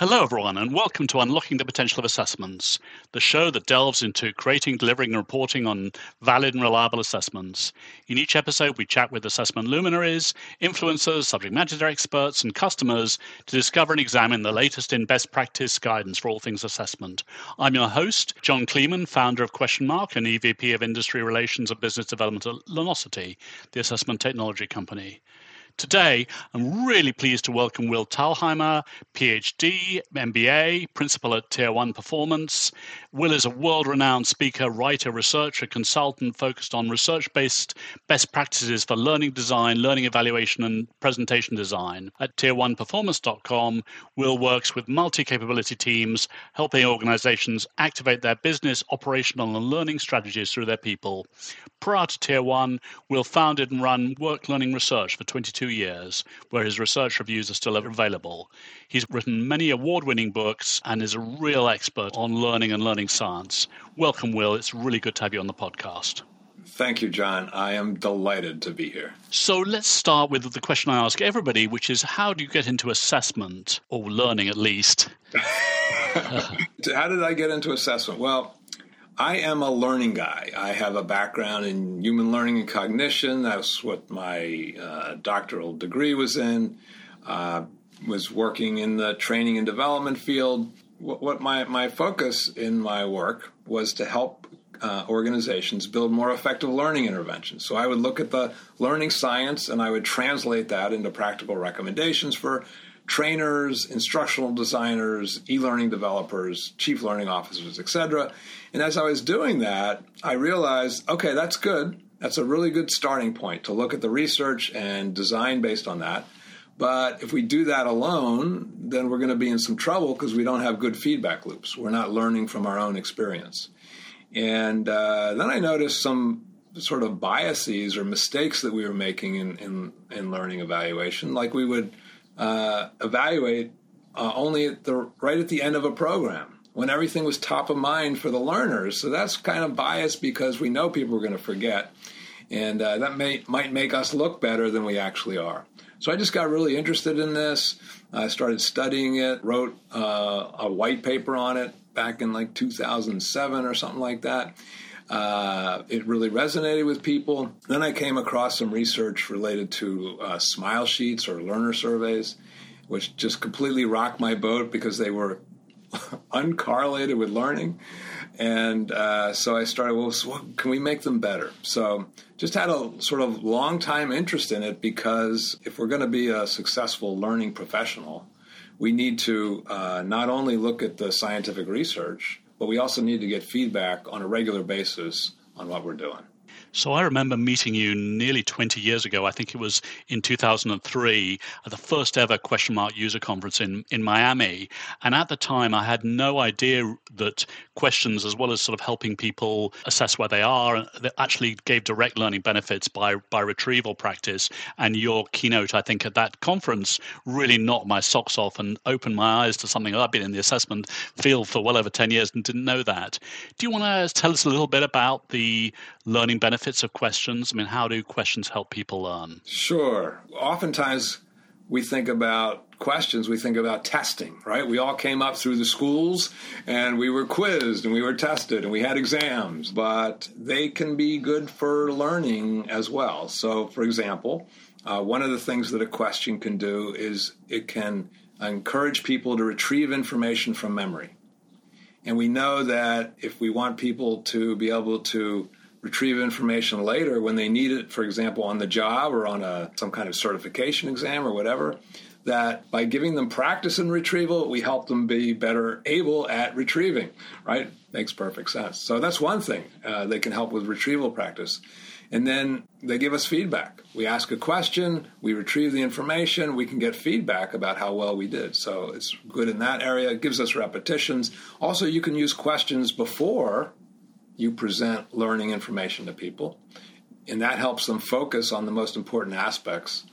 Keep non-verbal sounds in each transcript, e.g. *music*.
Hello, everyone, and welcome to Unlocking the Potential of Assessments, the show that delves into creating, delivering, and reporting on valid and reliable assessments. In each episode, we chat with assessment luminaries, influencers, subject matter experts, and customers to discover and examine the latest in best practice guidance for all things assessment. I'm your host, John Kleeman, founder of Questionmark and EVP of Industry Relations and Business Development at Learnosity, the assessment technology company. Today, I'm really pleased to welcome Will Thalheimer, PhD, MBA, principal at Tier 1 Performance. Will is a world renowned speaker, writer, researcher, consultant focused on research based best practices for learning design, learning evaluation, and presentation design. At tier1performance.com, Will works with multi capability teams, helping organizations activate their business, operational, and learning strategies through their people. Prior to Tier 1, Will founded and run Work Learning Research for 22 years, where his research reviews are still available. He's written many award winning books and is a real expert on learning and learning science. Welcome, Will. It's really good to have you on the podcast. Thank you, John. I am delighted to be here. So let's start with the question I ask everybody, which is how do you get into assessment, or learning at least? *laughs* how did I get into assessment? Well, I am a learning guy. I have a background in human learning and cognition. That's what my uh, doctoral degree was in. Uh, was working in the training and development field. What, what my, my focus in my work was to help uh, organizations build more effective learning interventions. So I would look at the learning science and I would translate that into practical recommendations for trainers, instructional designers, e-learning developers, chief learning officers, etc. And as I was doing that, I realized, okay, that's good. That's a really good starting point to look at the research and design based on that. But if we do that alone, then we're going to be in some trouble because we don't have good feedback loops. We're not learning from our own experience. And uh, then I noticed some sort of biases or mistakes that we were making in, in, in learning evaluation. Like we would uh, evaluate uh, only at the right at the end of a program when everything was top of mind for the learners. So that's kind of biased because we know people are going to forget, and uh, that may might make us look better than we actually are. So I just got really interested in this. I started studying it, wrote uh, a white paper on it back in like 2007 or something like that. Uh, it really resonated with people. Then I came across some research related to uh, smile sheets or learner surveys, which just completely rocked my boat because they were *laughs* uncorrelated with learning. And uh, so I started, well, so can we make them better? So just had a sort of long time interest in it because if we're going to be a successful learning professional, we need to uh, not only look at the scientific research, but we also need to get feedback on a regular basis on what we're doing. So I remember meeting you nearly 20 years ago. I think it was in 2003 at the first ever Questionmark user conference in, in Miami. And at the time, I had no idea that questions, as well as sort of helping people assess where they are, that actually gave direct learning benefits by, by retrieval practice. And your keynote, I think, at that conference really knocked my socks off and opened my eyes to something I've been in the assessment field for well over 10 years and didn't know that. Do you want to tell us a little bit about the learning benefits? of questions? I mean, how do questions help people learn? Sure. Oftentimes, we think about questions, we think about testing, right? We all came up through the schools and we were quizzed and we were tested and we had exams, but they can be good for learning as well. So, for example, uh, one of the things that a question can do is it can encourage people to retrieve information from memory. And we know that if we want people to be able to retrieve information later when they need it, for example, on the job or on a some kind of certification exam or whatever. That by giving them practice in retrieval, we help them be better able at retrieving. Right? Makes perfect sense. So that's one thing uh, they can help with retrieval practice. And then they give us feedback. We ask a question, we retrieve the information, we can get feedback about how well we did. So it's good in that area. It gives us repetitions. Also, you can use questions before you present learning information to people, and that helps them focus on the most important aspects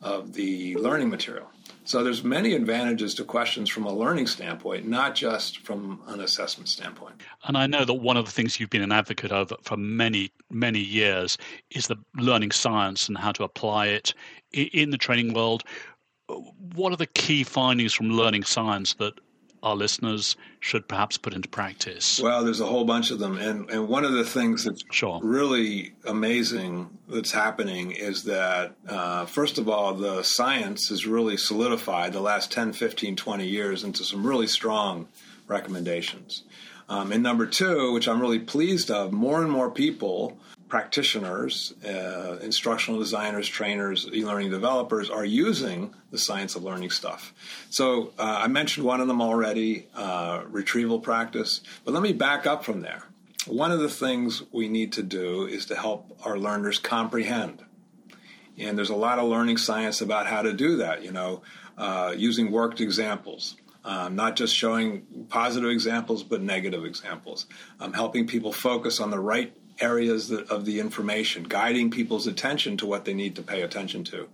of the learning material. So there's many advantages to questions from a learning standpoint, not just from an assessment standpoint. And I know that one of the things you've been an advocate of for many, many years is the learning science and how to apply it in the training world. What are the key findings from learning science that our listeners should perhaps put into practice? Well, there's a whole bunch of them. And, and one of the things that's sure. really amazing that's happening is that, uh, first of all, the science has really solidified the last 10, 15, 20 years into some really strong recommendations. Um, and number two, which I'm really pleased of, more and more people practitioners, uh, instructional designers, trainers, e-learning developers are using the science of learning stuff. So uh, I mentioned one of them already, uh, retrieval practice. But let me back up from there. One of the things we need to do is to help our learners comprehend. And there's a lot of learning science about how to do that, you know, uh, using worked examples. Um, not just showing positive examples, but negative examples. Um, helping people focus on the right areas that, of the information, guiding people's attention to what they need to pay attention to.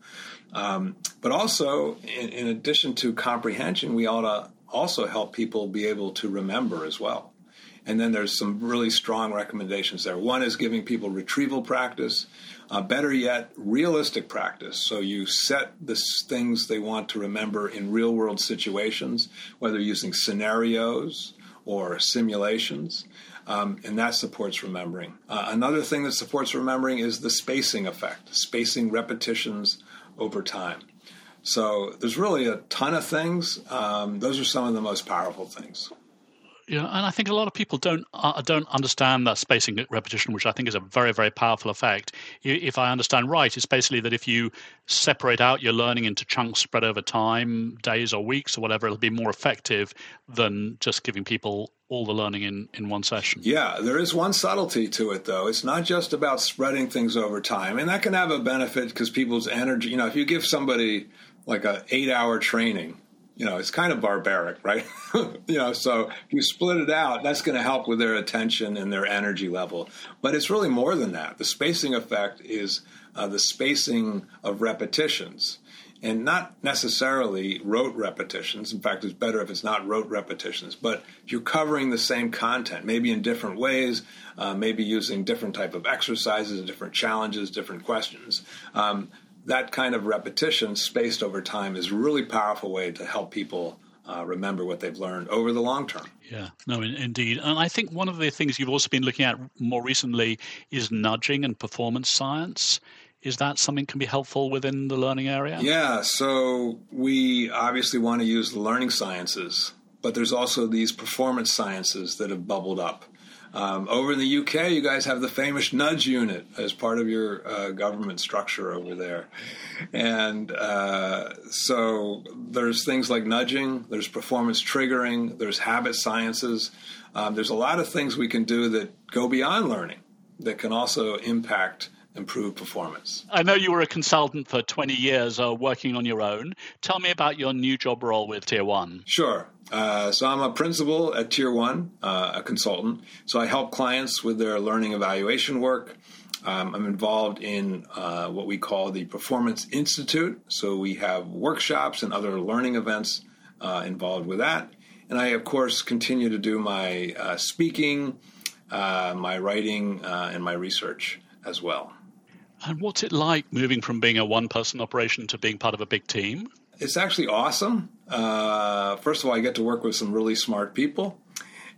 Um, but also, in, in, addition to comprehension, we ought to also help people be able to remember as well. And then there's some really strong recommendations there. One is giving people retrieval practice. Uh, better yet, realistic practice. So you set the things they want to remember in real world situations, whether using scenarios or simulations um, and that supports remembering. Uh, another thing that supports remembering is the spacing effect, spacing repetitions over time. So there's really a ton of things. Um, those are some of the most powerful things. Yeah, and I think a lot of people don't uh, don't understand that spacing repetition, which I think is a very very powerful effect. If I understand right, it's basically that if you separate out your learning into chunks spread over time, days or weeks or whatever, it'll be more effective than just giving people all the learning in, in one session. Yeah, there is one subtlety to it, though. It's not just about spreading things over time, and that can have a benefit because people's energy. You know, if you give somebody like a eight hour training you know, it's kind of barbaric, right? *laughs* you know, so if you split it out, that's going to help with their attention and their energy level. But it's really more than that. The spacing effect is uh, the spacing of repetitions and not necessarily rote repetitions. In fact, it's better if it's not rote repetitions, but you're covering the same content, maybe in different ways, uh, maybe using different type of exercises, different challenges, different questions. Um, that kind of repetition spaced over time is a really powerful way to help people uh, remember what they've learned over the long term. Yeah, no, in, indeed. And I think one of the things you've also been looking at more recently is nudging and performance science. Is that something can be helpful within the learning area? Yeah, so we obviously want to use the learning sciences, but there's also these performance sciences that have bubbled up. Um, over in the UK, you guys have the famous nudge unit as part of your uh, government structure over there. And uh, so there's things like nudging, there's performance triggering, there's habit sciences. Um, there's a lot of things we can do that go beyond learning that can also impact improve performance. I know you were a consultant for 20 years uh, working on your own. Tell me about your new job role with Tier 1. Sure. Uh, so I'm a principal at Tier 1, uh, a consultant. So I help clients with their learning evaluation work. Um, I'm involved in uh, what we call the Performance Institute. So we have workshops and other learning events uh, involved with that. And I, of course, continue to do my uh, speaking, my writing, and my research as well. And what's it like moving from being a one person operation to being part of a big team? It's actually awesome. Uh, first of all, I get to work with some really smart people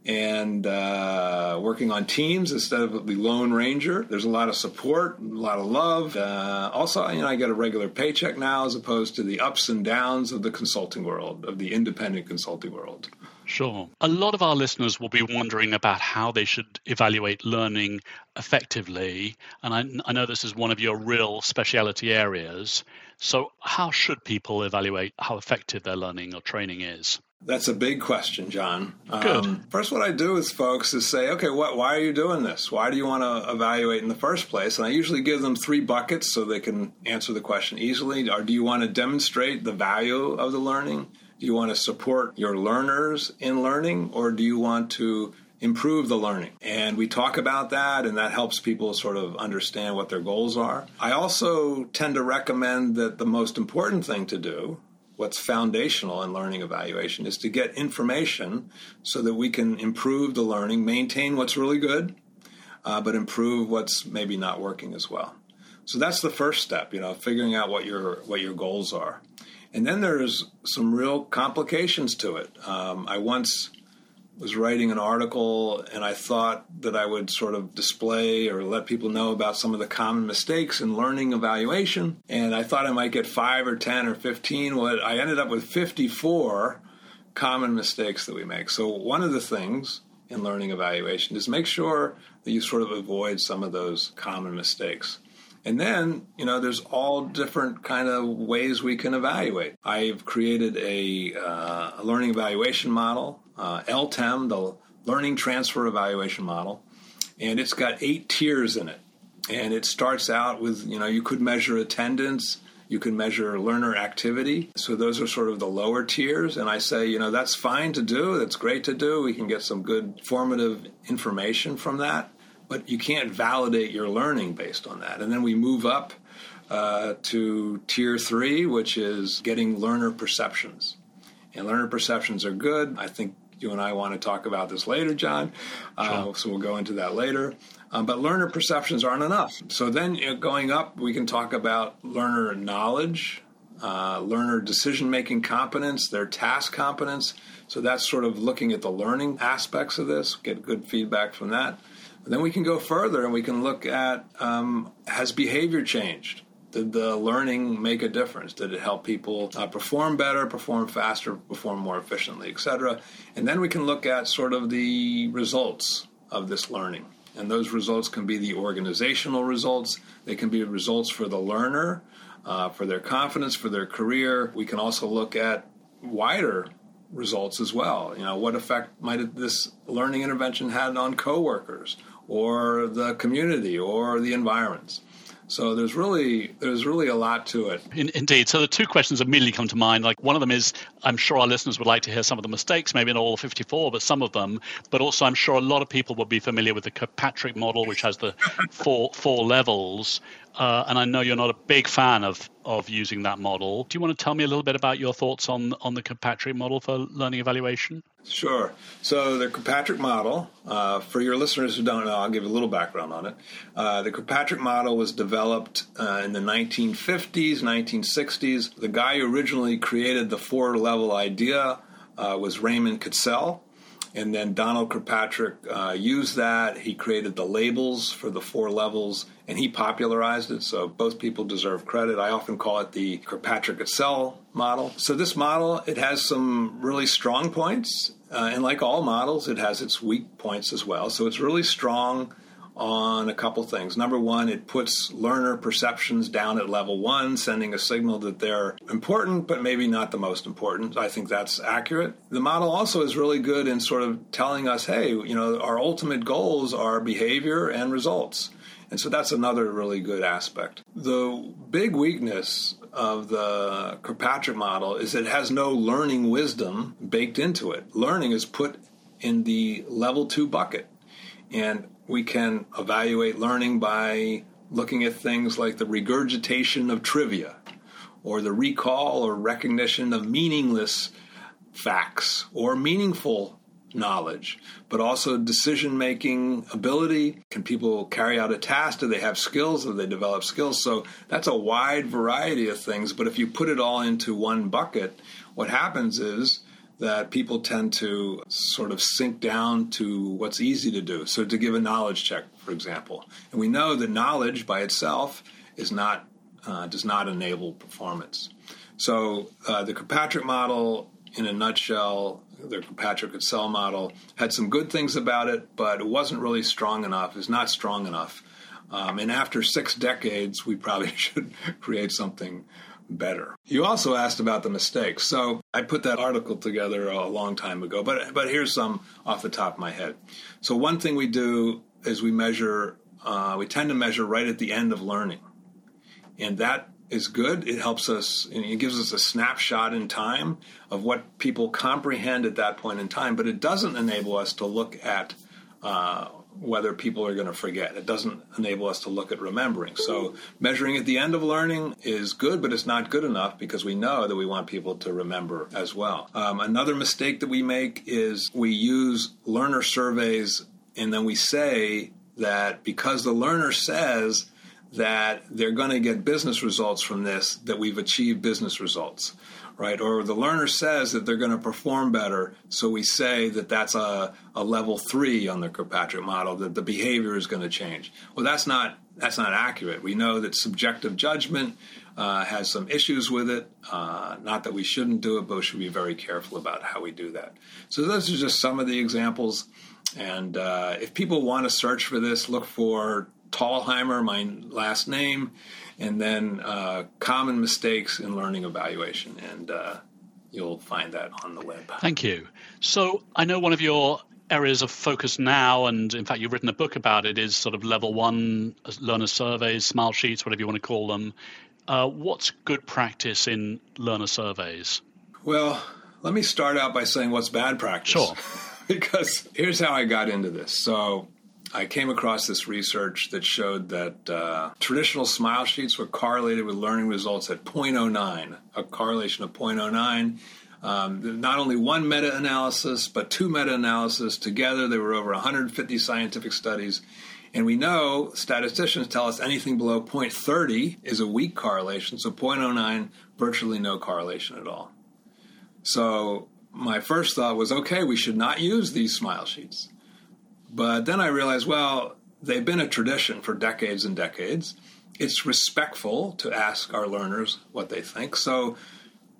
and uh, working on teams instead of the lone ranger. There's a lot of support, a lot of love. Uh, also, you know, I get a regular paycheck now as opposed to the ups and downs of the consulting world, of the independent consulting world. Sure. A lot of our listeners will be wondering about how they should evaluate learning effectively. And I, I, know this is one of your real specialty areas. So, how should people evaluate how effective their learning or training is? That's a big question, John. Good. Um, first, what I do with folks is say, okay, what, why are you doing this? Why do you want to evaluate in the first place? And I usually give them three buckets so they can answer the question easily. Or do you want to demonstrate the value of the learning? Do you want to support your learners in learning, or do you want to improve the learning? And we talk about that, and that helps people sort of understand what their goals are. I also tend to recommend that the most important thing to do, what's foundational in learning evaluation, is to get information so that we can improve the learning, maintain what's really good, uh, but improve what's maybe not working as well. So that's the first step, you know, figuring out what your what your goals are. And then there's some real complications to it. Um, I once was writing an article and I thought that I would sort of display or let people know about some of the common mistakes in learning evaluation. And I thought I might get five or 10 or 15. Well, I ended up with 54 common mistakes that we make. So, one of the things in learning evaluation is make sure that you sort of avoid some of those common mistakes. And then, you know, there's all different kind of ways we can evaluate. I've created a, uh, a learning evaluation model, uh, LTEM, the Learning Transfer Evaluation Model, and it's got eight tiers in it. And it starts out with, you know, you could measure attendance, you can measure learner activity. So those are sort of the lower tiers. And I say, you know, that's fine to do. That's great to do. We can get some good formative information from that but you can't validate your learning based on that. And then we move up uh, to tier three, which is getting learner perceptions. And learner perceptions are good. I think you and I want to talk about this later, John. Uh, sure. So we'll go into that later. Um, but learner perceptions aren't enough. So then you know, going up, we can talk about learner knowledge, uh, learner decision making competence, their task competence. So that's sort of looking at the learning aspects of this, get good feedback from that. Then we can go further and we can look at um, has behavior changed? Did the learning make a difference? Did it help people uh, perform better, perform faster, perform more efficiently, etc.? And then we can look at sort of the results of this learning. And those results can be the organizational results, they can be results for the learner, uh, for their confidence, for their career. We can also look at wider results as well. You know, what effect might this learning intervention had on coworkers or the community or the environments. So there's really there's really a lot to it. In, indeed. So the two questions immediately come to mind. Like one of them is, I'm sure our listeners would like to hear some of the mistakes, maybe not all 54, but some of them. But also, I'm sure a lot of people would be familiar with the Kirkpatrick model, which has the *laughs* four four levels. Uh, and I know you're not a big fan of of using that model. Do you want to tell me a little bit about your thoughts on on the Kirkpatrick model for learning evaluation? Sure. So the Kirkpatrick model, uh, for your listeners who don't know, I'll give a little background on it. Uh, the Kirkpatrick model was developed uh, in the 1950s, 1960s. The guy who originally created the four level idea uh, was Raymond Katzell. And then Donald Kirkpatrick uh, used that. He created the labels for the four levels and he popularized it. So both people deserve credit. I often call it the Kirkpatrick Katzell model. So this model, it has some really strong points. Uh, and like all models, it has its weak points as well. So it's really strong on a couple things. Number one, it puts learner perceptions down at level one, sending a signal that they're important, but maybe not the most important. I think that's accurate. The model also is really good in sort of telling us, hey, you know, our ultimate goals are behavior and results. And so that's another really good aspect. The big weakness of the Kirkpatrick model is it has no learning wisdom baked into it. Learning is put in the level two bucket. And we can evaluate learning by looking at things like the regurgitation of trivia or the recall or recognition of meaningless facts or meaningful knowledge, but also decision making ability. Can people carry out a task? Do they have skills? Do they develop skills? So that's a wide variety of things. But if you put it all into one bucket, what happens is that people tend to sort of sink down to what's easy to do. So, to give a knowledge check, for example, and we know that knowledge by itself is not uh, does not enable performance. So, uh, the Kirkpatrick model, in a nutshell, the Kirkpatrick Katzell model had some good things about it, but it wasn't really strong enough. It's not strong enough. Um, and after six decades, we probably *laughs* should create something better. You also asked about the mistakes. So I put that article together a long time ago, but but here's some off the top of my head. So one thing we do is we measure. Uh, we tend to measure right at the end of learning, and that is good. It helps us. It gives us a snapshot in time of what people comprehend at that point in time, but it doesn't enable us to look at uh, whether people are going to forget. It doesn't enable us to look at remembering. So measuring at the end of learning is good, but it's not good enough because we know that we want people to remember as well. Um, another mistake that we make is we use learner surveys and then we say that because the learner says that they're going to get business results from this, that we've achieved business results, right? Or the learner says that they're going to perform better, so we say that that's a, a level three on the Kirkpatrick model, that the behavior is going to change. Well, that's not that's not accurate. We know that subjective judgment uh, has some issues with it. Uh, not that we shouldn't do it, but we should be very careful about how we do that. So those are just some of the examples. And uh, if people want to search for this, look for Thalheimer, my last name, and then uh, common mistakes in learning evaluation. And uh, you'll find that on the web. Thank you. So I know one of your areas of focus now, and in fact, you've written a book about it, is sort of level one learner surveys, smile sheets, whatever you want to call them. Uh, what's good practice in learner surveys? Well, let me start out by saying what's bad practice. Sure. *laughs* because here's how I got into this. So I came across this research that showed that uh, traditional smile sheets were correlated with learning results at 0.09, a correlation of 0.09. Um, not only one meta analysis, but two meta analyses. Together, there were over 150 scientific studies. And we know statisticians tell us anything below 0.30 is a weak correlation, so 0.09, virtually no correlation at all. So my first thought was okay, we should not use these smile sheets. But then I realized, well, they've been a tradition for decades and decades. It's respectful to ask our learners what they think. So,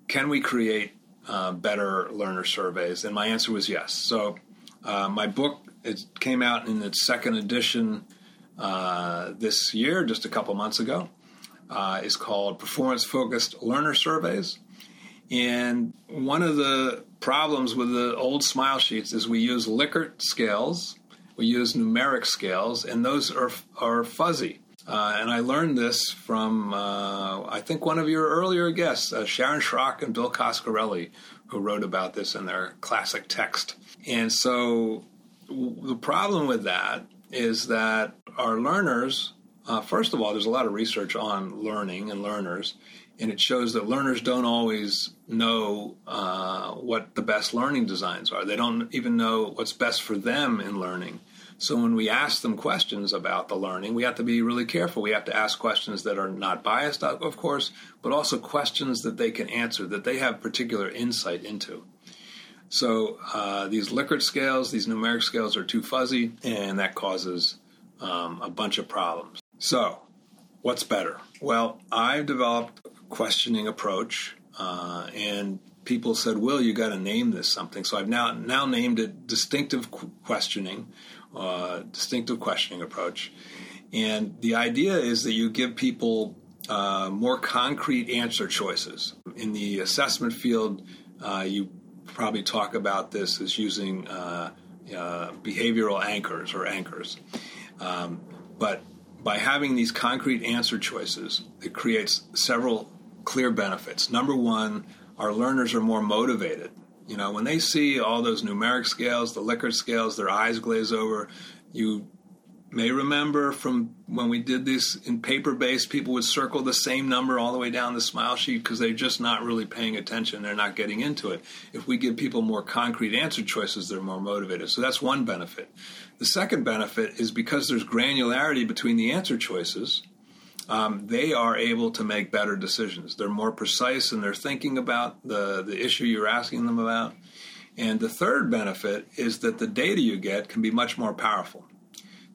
can we create uh, better learner surveys? And my answer was yes. So, uh, my book it came out in its second edition uh, this year, just a couple months ago. Uh, is called Performance Focused Learner Surveys. And one of the problems with the old smile sheets is we use Likert scales, we use numeric scales, and those are, are fuzzy. Uh, and I learned this from, uh, I think, one of your earlier guests, uh, Sharon Shrock and Bill Coscarelli, who wrote about this in their classic text. And so the problem with that is that our learners, uh, first of all, there's a lot of research on learning and learners, and it shows that learners don't always know uh, what the best learning designs are. They don't even know what's best for them in learning. So when we ask them questions about the learning, we have to be really careful. We have to ask questions that are not biased, of course, but also questions that they can answer, that they have particular insight into. So uh, these Likert scales, these numeric scales are too fuzzy, and that causes um, a bunch of problems. So, what's better? Well, I've developed questioning approach, uh, and people said, "Will, you got to name this something." So I've now now named it distinctive questioning, uh, distinctive questioning approach, and the idea is that you give people uh, more concrete answer choices in the assessment field. Uh, you probably talk about this as using uh, uh, behavioral anchors or anchors. Um, but by having these concrete answer choices, it creates several clear benefits. Number one, our learners are more motivated. You know, when they see all those numeric scales, the Likert scales, their eyes glaze over. You may remember from when we did this in paper based, people would circle the same number all the way down the smile sheet because they're just not really paying attention. They're not getting into it. If we give people more concrete answer choices, they're more motivated. So that's one benefit. The second benefit is because there's granularity between the answer choices. Um, they are able to make better decisions. They're more precise in their thinking about the, the issue you're asking them about. And the third benefit is that the data you get can be much more powerful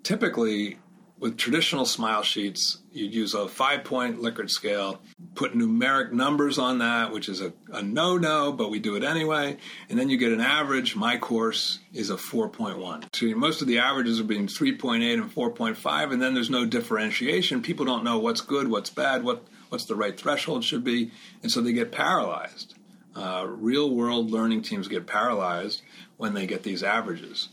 typically with traditional smile sheets, you'd use a five point Likert scale, put numeric numbers on that, which is a, a no no, but we do it anyway. And then you get an average. My course is a 4.1. So most of the averages are being 3.8 and 4.5, and then there's no differentiation. People don't know what's good, what's bad, what, what's the right threshold should be, and so they get paralyzed. Uh, real world learning teams get paralyzed when they get these averages.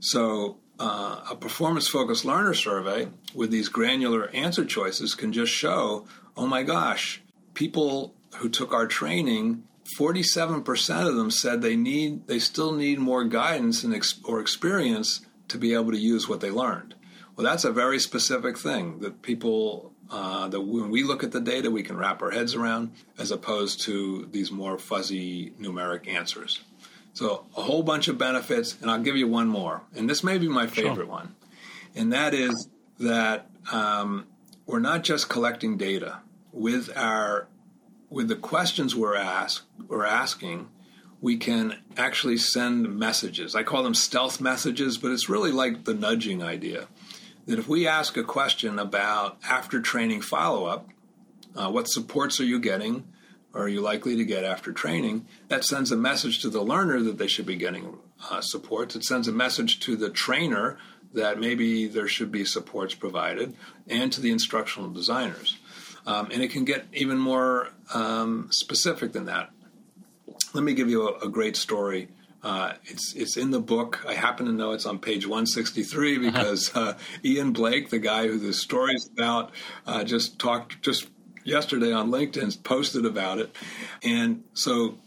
So uh, a performance focused learner survey with these granular answer choices can just show oh my gosh, people who took our training 47% of them said they need they still need more guidance and ex- or experience to be able to use what they learned. Well that's a very specific thing that people uh, that when we look at the data we can wrap our heads around as opposed to these more fuzzy numeric answers so a whole bunch of benefits, and I'll give you one more, and this may be my favorite sure. one, and that is that um, we're not just collecting data. With our with the questions we're ask we're asking we can actually send messages. I call them stealth messages but it's really like the nudging idea. That if we ask a question about after training follow-up uh, what supports are you getting are you likely to get after training that sends a message to the learner that they should be getting uh, supports it sends a message to the trainer that maybe there should be supports provided and to the instructional designers. Um, and it can get even more um, specific than that. Let me give you a, a great story. Uh, it's it's in the book. I happen to know it's on page 163 uh-huh. because *laughs* uh, Ian Blake, the guy who the story's about, uh, just talked just yesterday on LinkedIn, posted about it. And so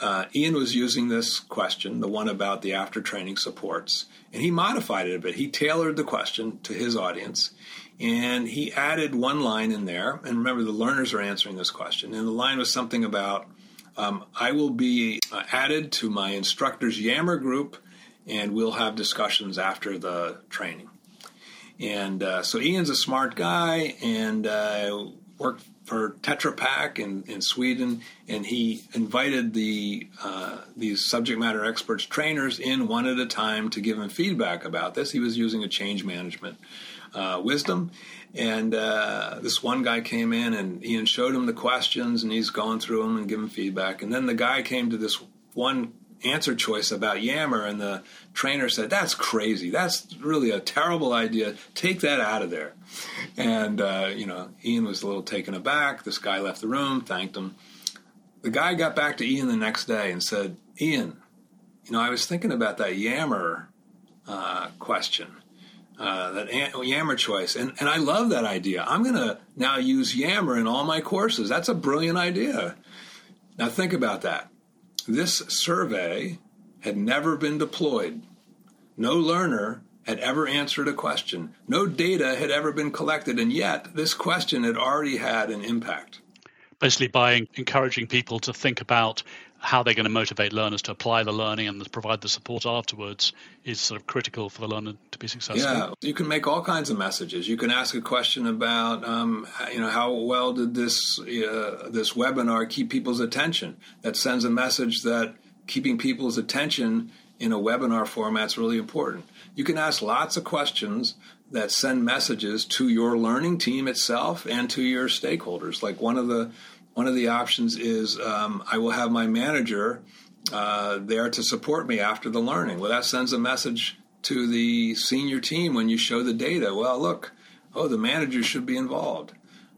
uh, Ian was using this question, the one about the after training supports, and he modified it a bit. He tailored the question to his audience, and he added one line in there. And remember, the learners are answering this question, and the line was something about um, I will be uh, added to my instructor's Yammer group, and we'll have discussions after the training. And uh, so Ian's a smart guy and uh, worked for Tetra Pak in, in Sweden, and he invited the uh, these subject matter experts, trainers, in one at a time to give him feedback about this. He was using a change management uh, wisdom, and uh, this one guy came in, and Ian showed him the questions, and he's going through them and giving feedback. And then the guy came to this one answer choice about Yammer, and the trainer said, "That's crazy. That's really a terrible idea. Take that out of there." And uh, you know, Ian was a little taken aback. This guy left the room, thanked him. The guy got back to Ian the next day and said, "Ian, you know, I was thinking about that Yammer uh, question." Uh, that Yammer choice, and and I love that idea. I'm going to now use Yammer in all my courses. That's a brilliant idea. Now think about that. This survey had never been deployed. No learner had ever answered a question. No data had ever been collected, and yet this question had already had an impact. Basically, by encouraging people to think about how they're going to motivate learners to apply the learning and provide the support afterwards is sort of critical for the learner to be successful. Yeah, you can make all kinds of messages. You can ask a question about, um, you know, how well did this uh, this webinar keep people's attention? That sends a message that keeping people's attention in a webinar format is really important. You can ask lots of questions that send messages to your learning team itself and to your stakeholders. Like one of the one of the options is um, I will have my manager uh, there to support me after the learning. Well, that sends a message to the senior team when you show the data. Well, look, oh, the manager should be involved.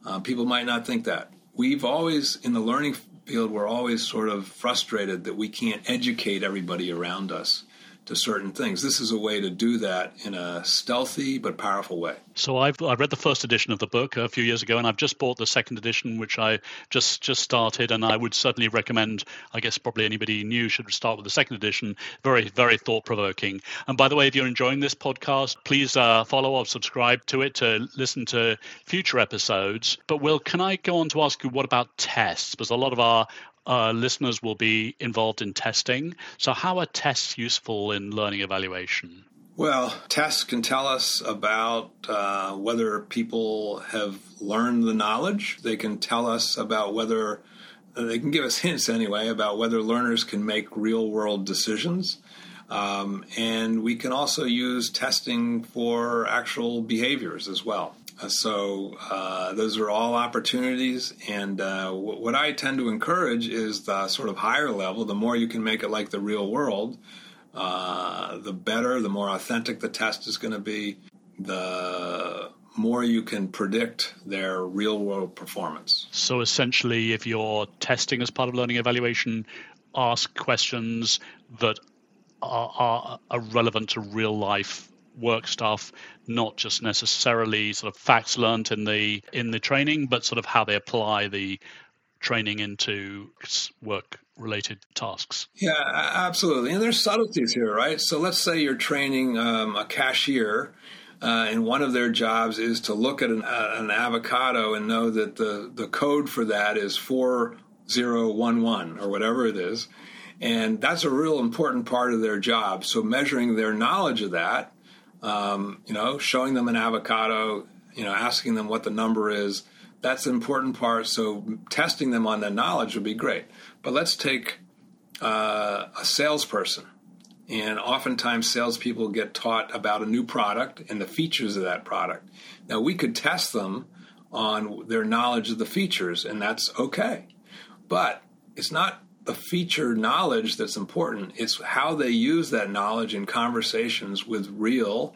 Uh, people might not think that. We've always, in the learning field, we're always sort of frustrated that we can't educate everybody around us to certain things. This is a way to do that in a stealthy but powerful way. So I've I read the first edition of the book a few years ago, and I've just bought the second edition, which I just just started, and I would certainly recommend. I guess probably anybody new should start with the second edition. Very very thought provoking. And by the way, if you're enjoying this podcast, please uh, follow or subscribe to it to listen to future episodes. But Will, can I go on to ask you what about tests? Because a lot of our uh, listeners will be involved in testing. So, how are tests useful in learning evaluation? Well, tests can tell us about uh, whether people have learned the knowledge. They can tell us about whether, uh, they can give us *laughs* hints anyway, about whether learners can make real world decisions. Um, and we can also use testing for actual behaviors as well. Uh, so uh, those are all opportunities, and uh, w- what I tend to encourage is the sort of higher level. The more you can make it like the real world, uh, the better. The more authentic the test is going to be. The more you can predict their real world performance. So essentially, if you're testing as part of learning evaluation, ask questions that are, are, are relevant to real life work stuff, not just necessarily sort of facts learned in the in the training, but sort of how they apply the training into work related tasks. Yeah, absolutely. And there's subtleties here, right? So let's say you're training um, a cashier. Uh, and one of their jobs is to look at an, uh, an avocado and know that the, the code for that is 4011 or whatever it is. And that's a real important part of their job. So measuring their knowledge of that um, you know, showing them an avocado you know, asking them what the number is. That's an important part. So testing them on that knowledge would be great. But let's take uh, a salesperson. And oftentimes, salespeople get taught about a new product and the features of that product. Now, we could test them on their knowledge of the features, and that's okay. But it's not the feature knowledge that's important, it's how they use that knowledge in conversations with real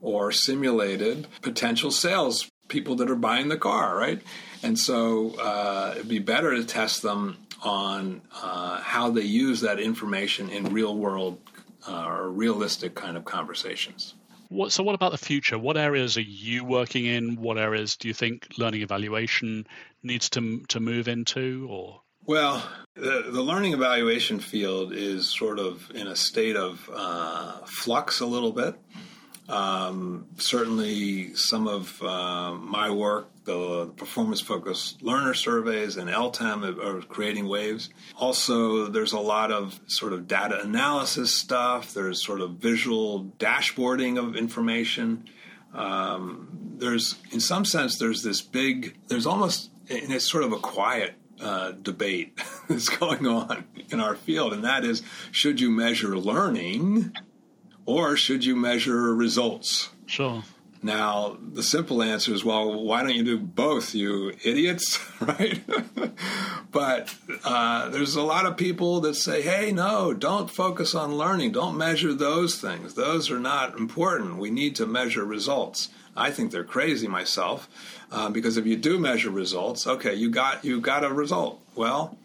or simulated potential sales people that are buying the car, right? And so uh, it'd be better to test them on uh, how they use that information in real world uh, or realistic kind of conversations. What, so, what about the future? What areas are you working in? What areas do you think learning evaluation needs to to move into? Or well, the, the learning evaluation field is sort of in a state of uh, flux a little bit. Um, certainly, some of uh, my work, the performance focused learner surveys and LTEM, are creating waves. Also, there's a lot of sort of data analysis stuff, there's sort of visual dashboarding of information. Um, there's, in some sense, there's this big, there's almost, and it's sort of a quiet uh, debate *laughs* that's going on in our field, and that is should you measure learning or should you measure results? Sure. Now, the simple answer is, well, why don't you do both, you idiots, *laughs* right? but uh, there's a lot of people that say, hey, no, don't focus on learning. Don't measure those things. Those are not important. We need to measure results. I think they're crazy myself, uh, because if you do measure results, okay, you got you got a result. Well,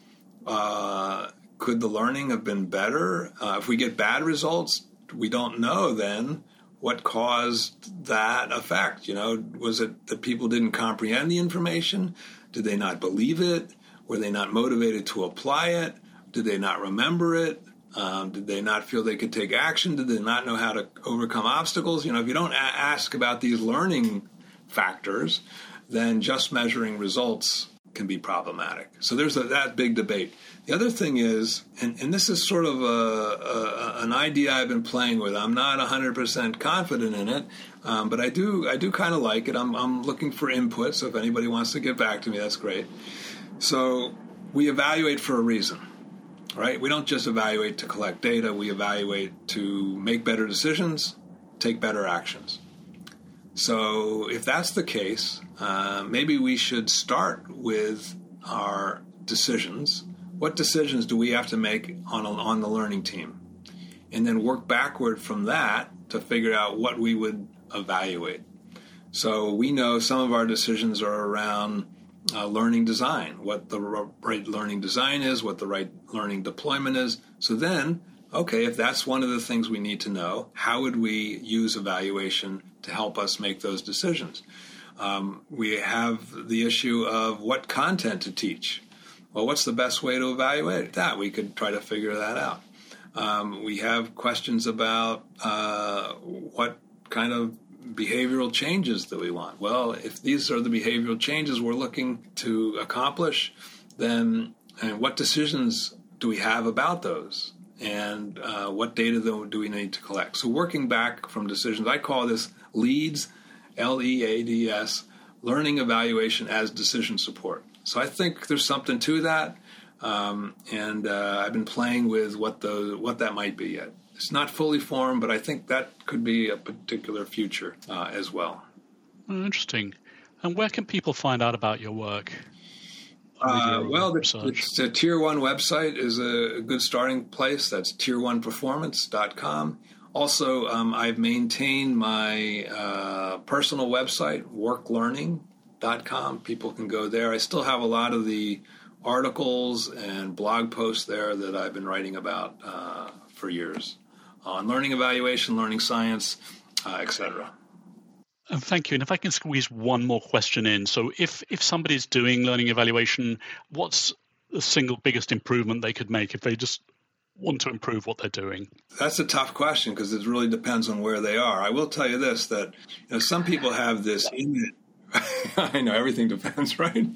uh, could the learning have been better? Uh, if we get bad results, we don't know then what caused that effect. You know, was it that people didn't comprehend the information? Did they not believe it? Were they not motivated to apply it? Did they not remember it? Um, did they not feel they could take action? Did they not know how to overcome obstacles? You know, if you don't a- ask about these learning factors, then just measuring results can be problematic. So there's a, that big debate. The other thing is, and, and this is sort of a, a, an idea I've been playing with. I'm not 100% confident in it, um, but I do I do kind of like it. I'm, I'm looking for input, so if anybody wants to get back to me, that's great. So we evaluate for a reason, right? We don't just evaluate to collect data. We evaluate to make better decisions, take better actions. So, if that's the case, uh, maybe we should start with our decisions. What decisions do we have to make on, a, on the learning team? And then work backward from that to figure out what we would evaluate. So, we know some of our decisions are around uh, learning design, what the right learning design is, what the right learning deployment is. So, then okay, if that's one of the things we need to know, how would we use evaluation to help us make those decisions? Um, we have the issue of what content to teach. Well, what's the best way to evaluate that? We could try to figure that out. Um, we have questions about uh, what kind of behavioral changes that we want. Well, if these are the behavioral changes we're looking to accomplish, then and what decisions do we have about those? and uh, what data do we need to collect. So, working back from decisions, I call this LEADS, L E A D S, learning evaluation as decision support. So, I think there's something to that, um, and uh, I've been playing with what the what that might be yet. It's not fully formed, but I think that could be a particular future uh, as well. Oh, interesting. And where can people find out about your work? Uh, well, the, the, Tier 1 website is a good starting place. That's tier1performance.com. Also, um, I've maintained my uh, personal website, worklearning.com. People can go there. I still have a lot of the articles and blog posts there that I've been writing about uh, for years on learning evaluation, learning science, uh, etc. And thank you. And if I can squeeze one more question in. So if if somebody's doing learning evaluation, what's the single biggest improvement they could make if they just want to improve what they're doing? That's a tough question because it really depends on where they are. I will tell you this that you know some people have this image *laughs* I know everything depends, *laughs* right?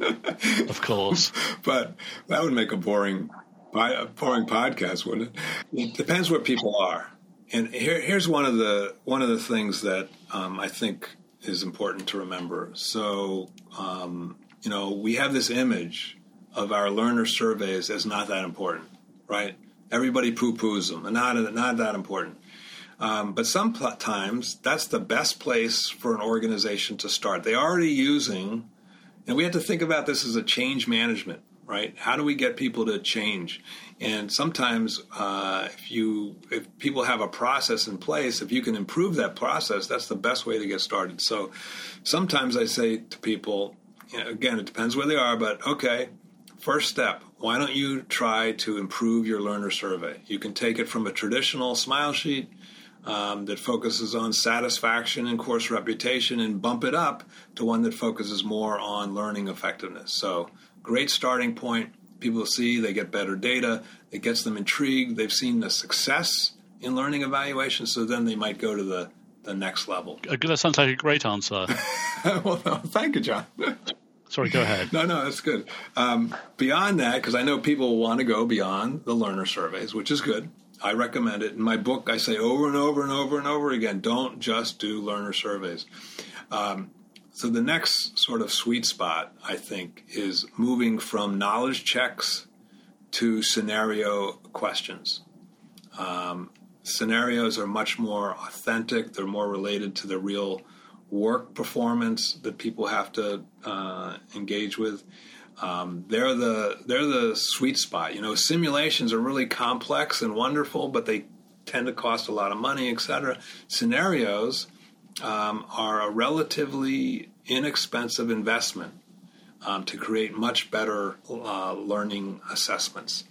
of course. *laughs* but that would make a boring, a boring podcast, wouldn't it? It depends where people are, and here, here's one of the one of the things that um, I think is important to remember. So, um, you know, we have this image of our learner surveys as not that important, right? Everybody poo poos them, and not, not that important. Um, but sometimes that's the best place for an organization to start. They're already using, and we have to think about this as a change management, right? How do we get people to change? And sometimes, uh, if you if people have a process in place, if you can improve that process, that's the best way to get started. So, sometimes I say to people, you know, again, it depends where they are, but okay, first step. Why don't you try to improve your learner survey? You can take it from a traditional smile sheet um, that focuses on satisfaction and course reputation and bump it up to one that focuses more on learning effectiveness. So, great starting point people see, they get better data, it gets them intrigued, they've seen the success in learning evaluation, so then they might go to the, the next level. Uh, that sounds like a great answer. *laughs* well, thank you, John. Sorry, go ahead. *laughs* No, no, that's good. Um, beyond that, because I know people want to go beyond the learner surveys, which is good. I recommend it. In my book, I say over and over and over and over again don't just do learner surveys. Um, so the next sort of sweet spot, I think, is moving from knowledge checks to scenario questions. Um, scenarios are much more authentic, they're more related to the real work performance that people have to uh, engage with. Um, they're the they're the sweet spot. You know, simulations are really complex and wonderful, but they tend to cost a lot of money, etc. Scenarios um, are a relatively inexpensive investment um, to create much better uh, learning assessments.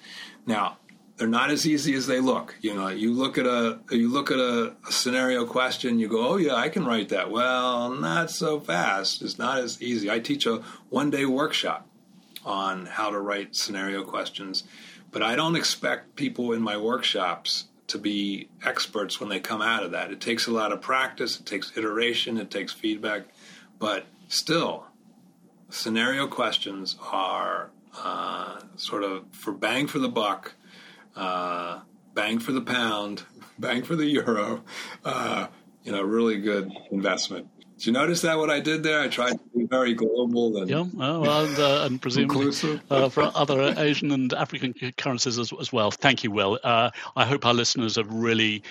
Now, they're not as easy as they look. You know, you look at a you look at a, a, scenario question, you go, "Oh yeah, I can write that." Well, not so fast. It's not as easy. I teach a one day workshop on how to write scenario questions, but I don't expect people in my workshops to be experts when they come out of that. It takes a lot of practice, it takes iteration, it takes feedback, but still, scenario questions are uh, sort of for bang for the buck, uh, bang for the pound, *laughs* bang for the euro. Uh, you know, really good investment. Did you notice that what I did there? I tried to be very global and yeah, well, and, uh, and presumably uh, for other Asian and African currencies as, as well. Thank you, Will. Uh, I hope our listeners have really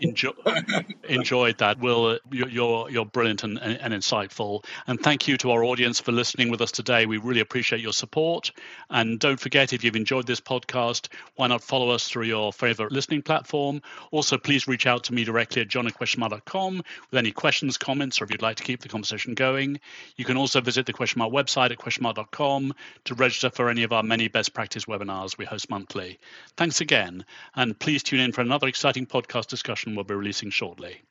enjoy, *laughs* enjoyed that. Will, uh, you're you're brilliant and, and, insightful, and thank you to our audience for listening with us today. We really appreciate your support. And don't forget, if you've enjoyed this podcast, why not follow us through your favorite listening platform? Also, please reach out to me directly at john@questionmark.com with any questions, comments, or if you'd like like to keep the conversation going. You can also visit the Questionmark website at questionmark.com to register for any of our many best practice webinars we host monthly. Thanks again, and please tune in for another exciting podcast discussion we'll be releasing shortly.